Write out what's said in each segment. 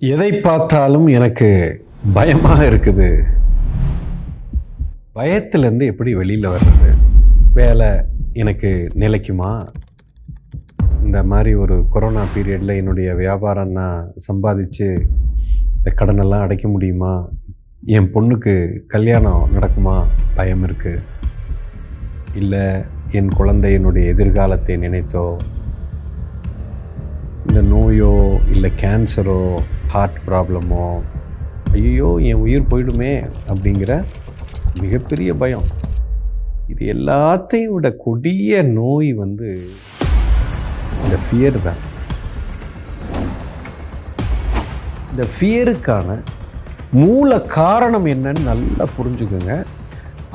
எதை பார்த்தாலும் எனக்கு பயமாக இருக்குது. பயத்திலேருந்து எப்படி வெளியில் வர்றது? வேலை எனக்கு நிலைக்குமா? இந்த மாதிரி ஒரு கொரோனா பீரியடில் என்னுடைய வியாபாரம் நான் சம்பாதிச்சு இந்த கடனெல்லாம் அடைக்க முடியுமா? என் பொண்ணுக்கு கல்யாணம் நடக்குமா? பயம் இருக்குது இல்லை என் குழந்தையினுடைய எதிர்காலத்தை நினைத்தோ? இந்த நோயோ இல்லை கேன்சரோ ஹார்ட் ப்ராப்ளமோ ஐயோ என் உயிர் போயிடுமே அப்படிங்கிற மிகப்பெரிய பயம். இது எல்லாத்தையும் விட கொடிய நோய் வந்து இந்த ஃபியர் தான். இந்த ஃபியருக்கான மூல காரணம் என்னன்னு நல்லா புரிஞ்சுக்கோங்க.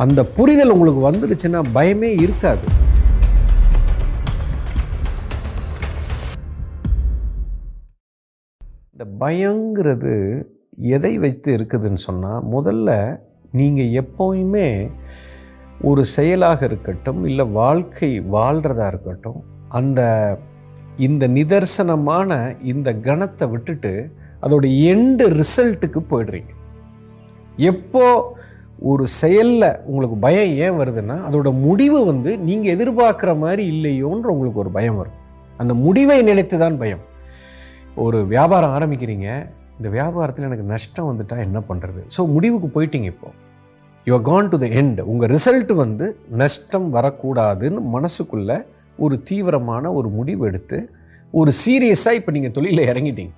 அந்த புரிதல் உங்களுக்கு வந்துடுச்சுன்னா பயமே இருக்காது. இந்த பயங்கிறது எதை வைத்து இருக்குதுன்னு சொன்னால் முதல்ல நீங்கள் எப்போயுமே ஒரு செயலாக இருக்கட்டும் இல்லை வாழ்க்கை வாழ்கிறதா இருக்கட்டும் அந்த இந்த நிதர்சனமான இந்த கணத்தை விட்டுட்டு அதோட எண்டு ரிசல்ட்டுக்கு போயிடுறீங்க. எப்போ ஒரு செயலில் உங்களுக்கு பயம் ஏன் வருதுன்னா அதோட முடிவு வந்து நீங்கள் எதிர்பார்க்குற மாதிரி இல்லையோன்ற உங்களுக்கு ஒரு பயம் வரும். அந்த முடிவை நினைத்து தான் பயம். ஒரு வியாபாரம் ஆரம்பிக்கிறீங்க இந்த வியாபாரத்தில் எனக்கு நஷ்டம் வந்துட்டா என்ன பண்ணுறது ஸோ முடிவுக்கு போயிட்டீங்க இப்போ. You gone to the end உங்கள் ரிசல்ட் வந்து நஷ்டம் வரக்கூடாதுன்னு மனசுக்குள்ள ஒரு தீவிரமான ஒரு முடிவு எடுத்து ஒரு சீரியஸாக இப்போ நீங்கள் தொழிலில் இறங்கிட்டீங்க.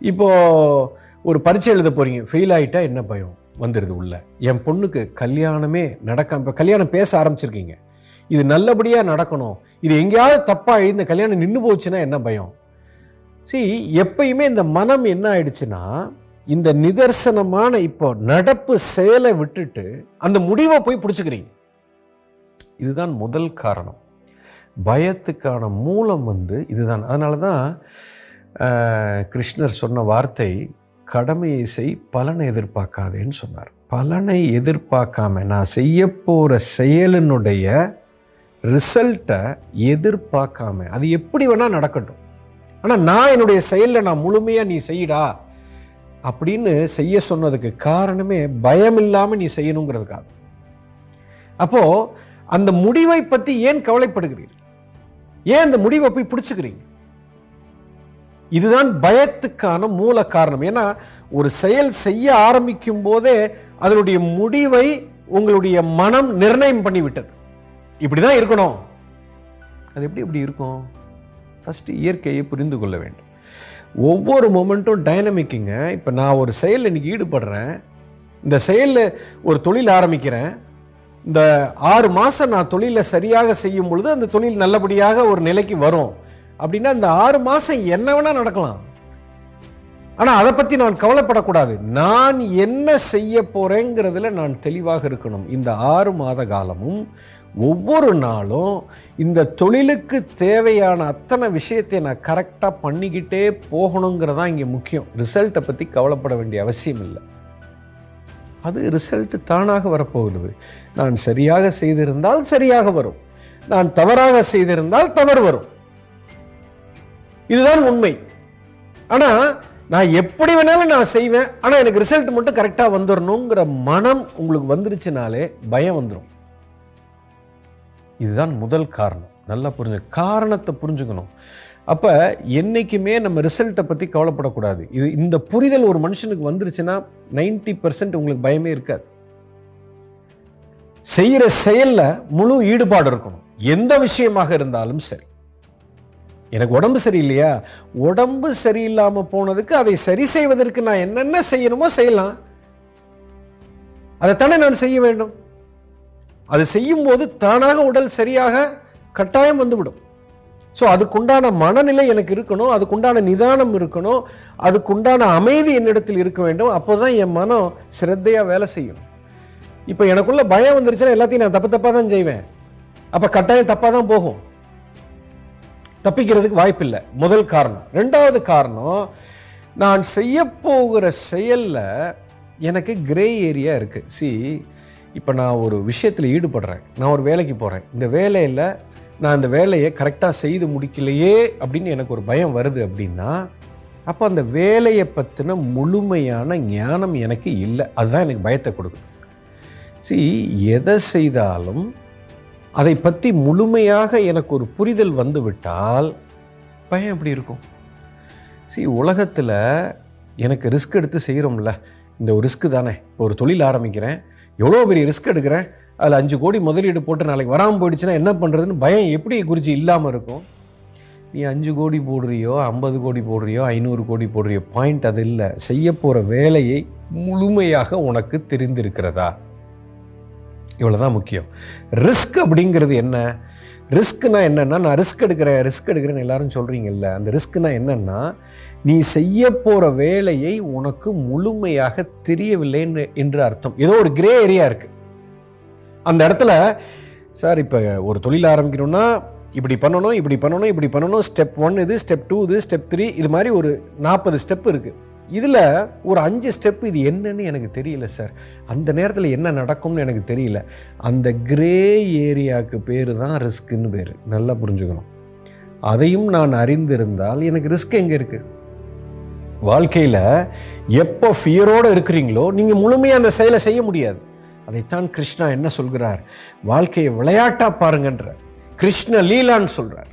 இப்போது ஒரு பரீட்சை எழுத போகிறீங்க ஃபெயில் ஆகிட்டா என்ன பயம் வந்துடுது உள்ள? என் பொண்ணுக்கு கல்யாணமே நடக்காம இப்போ கல்யாணம் பேச ஆரம்பிச்சிருக்கீங்க. இது நல்லபடியாக நடக்கணும். இது எங்கேயாவது தப்பாக இந்த கல்யாணம் நின்று போச்சுன்னா என்ன பயம்? சி எப்பயுமே இந்த மனம் என்ன ஆயிடுச்சுன்னா இந்த நிதர்சனமான இப்போ நடப்பு செயலை விட்டுட்டு அந்த முடிவை போய் பிடிச்சிக்கிறீங்க. இதுதான் முதல் காரணம். பயத்துக்கான மூலம் வந்து இதுதான். அதனால தான் கிருஷ்ணர் சொன்ன வார்த்தை கடமையை செய் பலனை எதிர்பார்க்காதேன்னு சொன்னார். பலனை எதிர்பார்க்காம நான் செய்ய போகிற செயலினுடைய ரிசல்ட்டை எதிர்பார்க்காம அது எப்படி வேணால் நடக்கட்டும். ஆனால் நான் என்னுடைய செயலில் நான் முழுமையாக நீ செய்யடா அப்படின்னு செய்ய சொன்னதுக்கு காரணமே பயம் இல்லாமல் நீ செய்யணுங்கிறதுக்காக. அப்போது அந்த முடிவை பற்றி ஏன் கவலைப்படுகிறீர்கள்? ஏன் அந்த முடிவை போய் பிடிச்சிக்கிறீங்க? இதுதான் பயத்துக்கான மூல காரணம். ஏன்னா ஒரு செயல் செய்ய ஆரம்பிக்கும் போதே அதனுடைய முடிவை உங்களுடைய மனம் நிர்ணயம் பண்ணிவிட்டது. இப்படி தான் இருக்கணும். அது எப்படி இப்படி இருக்கும்? ஃபஸ்ட்டு இயற்கையை புரிந்து கொள்ள வேண்டும். ஒவ்வொரு மொமெண்ட்டும் டைனமிக்குங்க. இப்போ நான் ஒரு செயலில் இன்றைக்கி ஈடுபடுறேன். இந்த செயலில் ஒரு தொழில் ஆரம்பிக்கிறேன். இந்த ஆறு மாதம் நான் தொழிலை சரியாக செய்யும் பொழுது அந்த தொழில் நல்லபடியாக ஒரு நிலைக்கு வரும். அப்படின்னா இந்த ஆறு மாதம் என்ன வேணால் நடக்கலாம். ஆனால் அதை பற்றி நான் கவலைப்படக்கூடாது. நான் என்ன செய்ய போகிறேங்கிறதுல நான் தெளிவாக இருக்கணும். இந்த ஆறு மாத காலமும் ஒவ்வொரு நாளும் இந்த தொழிலுக்கு தேவையான அத்தனை விஷயத்தை நான் கரெக்டாக பண்ணிக்கிட்டே போகணுங்கிறதான் இங்கே முக்கியம். ரிசல்ட்டை பற்றி கவலைப்பட வேண்டிய அவசியம் இல்லை. அது ரிசல்ட்டு தானாக வரப்போகிறது. நான் சரியாக செய்திருந்தால் சரியாக வரும். நான் தவறாக செய்திருந்தால் தவறு வரும். இதுதான் உண்மை. ஆனால் நான் எப்படி வேணாலும் நான் செய்வேன் ஆனால் எனக்கு ரிசல்ட் மட்டும் கரெக்டாக வந்துடணுங்கிற மனம் உங்களுக்கு வந்துருச்சுனாலே பயம் வந்துடும் இதுதான் முதல் காரணம். நல்லா புரிஞ்சு காரணத்தை புரிஞ்சுக்கணும். அப்போ என்றைக்குமே நம்ம ரிசல்ட்டை பற்றி கவலைப்படக்கூடாது. இது இந்த புரிதல் ஒரு மனுஷனுக்கு வந்துருச்சுன்னா 90% பர்சன்ட் உங்களுக்கு பயமே இருக்காது. செய்கிற செயலில் முழு ஈடுபாடு இருக்கணும். எந்த விஷயமாக இருந்தாலும் சரி. எனக்கு உடம்பு சரியில்லையா? உடம்பு சரியில்லாமல் போனதுக்கு அதை சரி செய்வதற்கு நான் என்னென்ன செய்யணுமோ செய்யலாம். அதைத்தானே நான் செய்ய வேண்டும். அது செய்யும்போது தானாக உடல் சரியாக கட்டாயம் வந்துவிடும். ஸோ அதுக்குண்டான மனநிலை எனக்கு இருக்கணும் அதுக்குண்டான நிதானம் இருக்கணும் அதுக்குண்டான அமைதி என்னிடத்தில் இருக்க வேண்டும். அப்போ தான் என் மனம் சிரத்தையாக வேலை செய்யும். இப்போ எனக்குள்ள பயம் வந்துருச்சுன்னா எல்லாத்தையும் நான் தப்பு தப்பாக தான் செய்வேன். அப்போ கட்டாயம் தப்பாக தான் போகும். தப்பிக்கிறதுக்கு வாய்ப்பில்லை. முதல் காரணம். ரெண்டாவது காரணம் நான் செய்ய போகிற செயலில் எனக்கு கிரே ஏரியா இருக்குது சி இப்போ நான் ஒரு விஷயத்தில் ஈடுபடுறேன். நான் ஒரு வேலைக்கு போகிறேன் இந்த வேலையில் நான் இந்த வேலையை கரெக்டாக செய்து முடிக்கலையே அப்படின்னு எனக்கு ஒரு பயம் வருது அப்படின்னா அப்போ அந்த வேலையை பற்றின முழுமையான ஞானம் எனக்கு இல்லை. அதுதான் எனக்கு பயத்தை கொடுக்குது. சி எதை செய்தாலும் அதை பற்றி முழுமையாக எனக்கு ஒரு புரிதல் வந்து விட்டால் பயம் எப்படி இருக்கும்? சி உலகத்தில் எனக்கு ரிஸ்க் எடுத்து செய்கிறோம்ல இந்த ஒரு ரிஸ்க்கு தானே. இப்போ ஒரு தொழில் ஆரம்பிக்கிறேன். எவ்வளோ பெரிய ரிஸ்க் எடுக்கிறேன். அதில் அஞ்சு கோடி முதலீடு போட்டு நாளைக்கு வராமல் போயிடுச்சுன்னா என்ன பண்ணுறதுன்னு பயம் எப்படி குறித்து இல்லாமல் இருக்கும்? நீ அஞ்சு கோடி போடுறியோ ஐம்பது கோடி போடுறியோ ஐநூறு கோடி போடுறியோ பாயிண்ட் அது இல்லை. செய்ய போகிற வேலையை முழுமையாக உனக்கு தெரிந்திருக்கிறதா? இவ்வளோ தான் முக்கியம். ரிஸ்க் அப்படிங்கிறது என்ன? ரிஸ்க்குனா என்னென்னா நான் ரிஸ்க் எடுக்கிறேன் ரிஸ்க் எடுக்கிறேன்னு எல்லாரும் சொல்கிறீங்கல்ல அந்த ரிஸ்க்குனா என்னென்னா நீ செய்ய போகிற வேலையை உனக்கு முழுமையாக தெரியவில்லைன்னு என்று அர்த்தம். ஏதோ ஒரு கிரே ஏரியா இருக்குது அந்த இடத்துல சார் இப்போ ஒரு தொழில் ஆரம்பிக்கணும்னா இப்படி பண்ணணும் இப்படி பண்ணணும் இப்படி பண்ணணும். ஸ்டெப் ஒன் இது ஸ்டெப் டூ இது ஸ்டெப் த்ரீ இது மாதிரி ஒரு நாற்பது ஸ்டெப் இருக்குது இதில் ஒரு அஞ்சு ஸ்டெப் இது என்னன்னு எனக்கு தெரியல சார் அந்த நேரத்தில் என்ன நடக்கும்னு எனக்கு தெரியல. அந்த கிரே ஏரியாவுக்கு பேர் தான் ரிஸ்க்குன்னு பேர். நல்லா புரிஞ்சுக்கணும். அதையும் நான் அறிந்திருந்தால் எனக்கு ரிஸ்க் எங்கே இருக்குது வாழ்க்கையில் எப்போ ஃபியரோடு இருக்கிறீங்களோ நீங்கள் முழுமையாக அந்த செயலை செய்ய முடியாது. அதைத்தான் கிருஷ்ணா என்ன சொல்கிறார்? வாழ்க்கையை விளையாட்டாக பாருங்கன்ற. கிருஷ்ண லீலான்னு சொல்கிறார்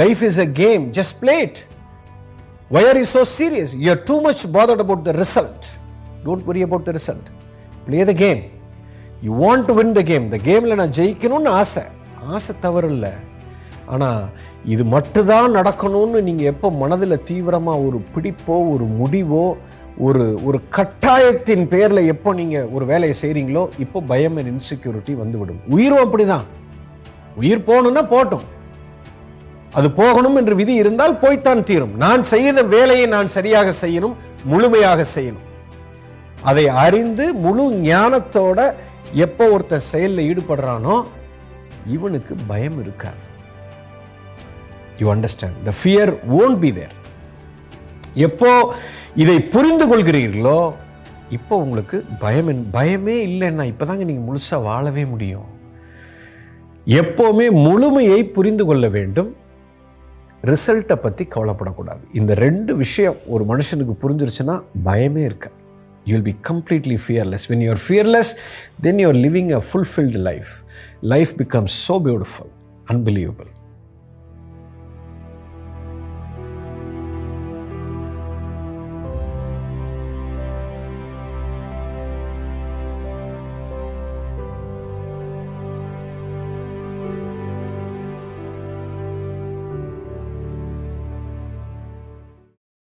life is a game just played Why are you so serious? You're too much bothered about the result. Don't worry about the result. Play the game. You want to win the game. The கேமில் நான் ஜெயிக்கணும்னு ஆசை ஆசை தவறு இல்லை ஆனால் இது மட்டும்தான் நடக்கணும்னு நீங்கள் எப்போ மனதில் தீவிரமாக ஒரு பிடிப்போ ஒரு முடிவோ ஒரு ஒரு கட்டாயத்தின் பேரில் எப்போ நீங்கள் ஒரு வேலையை செய்கிறீங்களோ இப்போ பயம் அண்ட் இன்செக்யூரிட்டி வந்துவிடும் உயிரும் அப்படிதான் உயிர் போகணுன்னா போட்டோம் அது போகணும் என்று விதி இருந்தால் போய்த்தான் தீரும். நான் செய்த வேலையை நான் சரியாக செய்யணும் முழுமையாக செய்யணும். அதை அறிந்து முழு ஞானத்தோட எப்போ ஒருத்தன் செயலில் ஈடுபடுறானோ இவனுக்கு பயம் இருக்காது. You understand the fear won't be there எப்போ இதை புரிந்து கொள்கிறீர்களோ இப்போ உங்களுக்கு பயம் பயமே இல்லைன்னா இப்போதாங்க நீங்கள் முழுசாக வாழவே முடியும். எப்போவுமே முழுமையை புரிந்து கொள்ள வேண்டும். ரிசல்ட்டை பற்றி கவலைப்படக்கூடாது. இந்த ரெண்டு விஷயம் ஒரு மனுஷனுக்கு புரிஞ்சிருச்சுன்னா பயமே இருக்க you'll be completely fearless when you are fearless then you are living a fulfilled life life becomes so beautiful unbelievable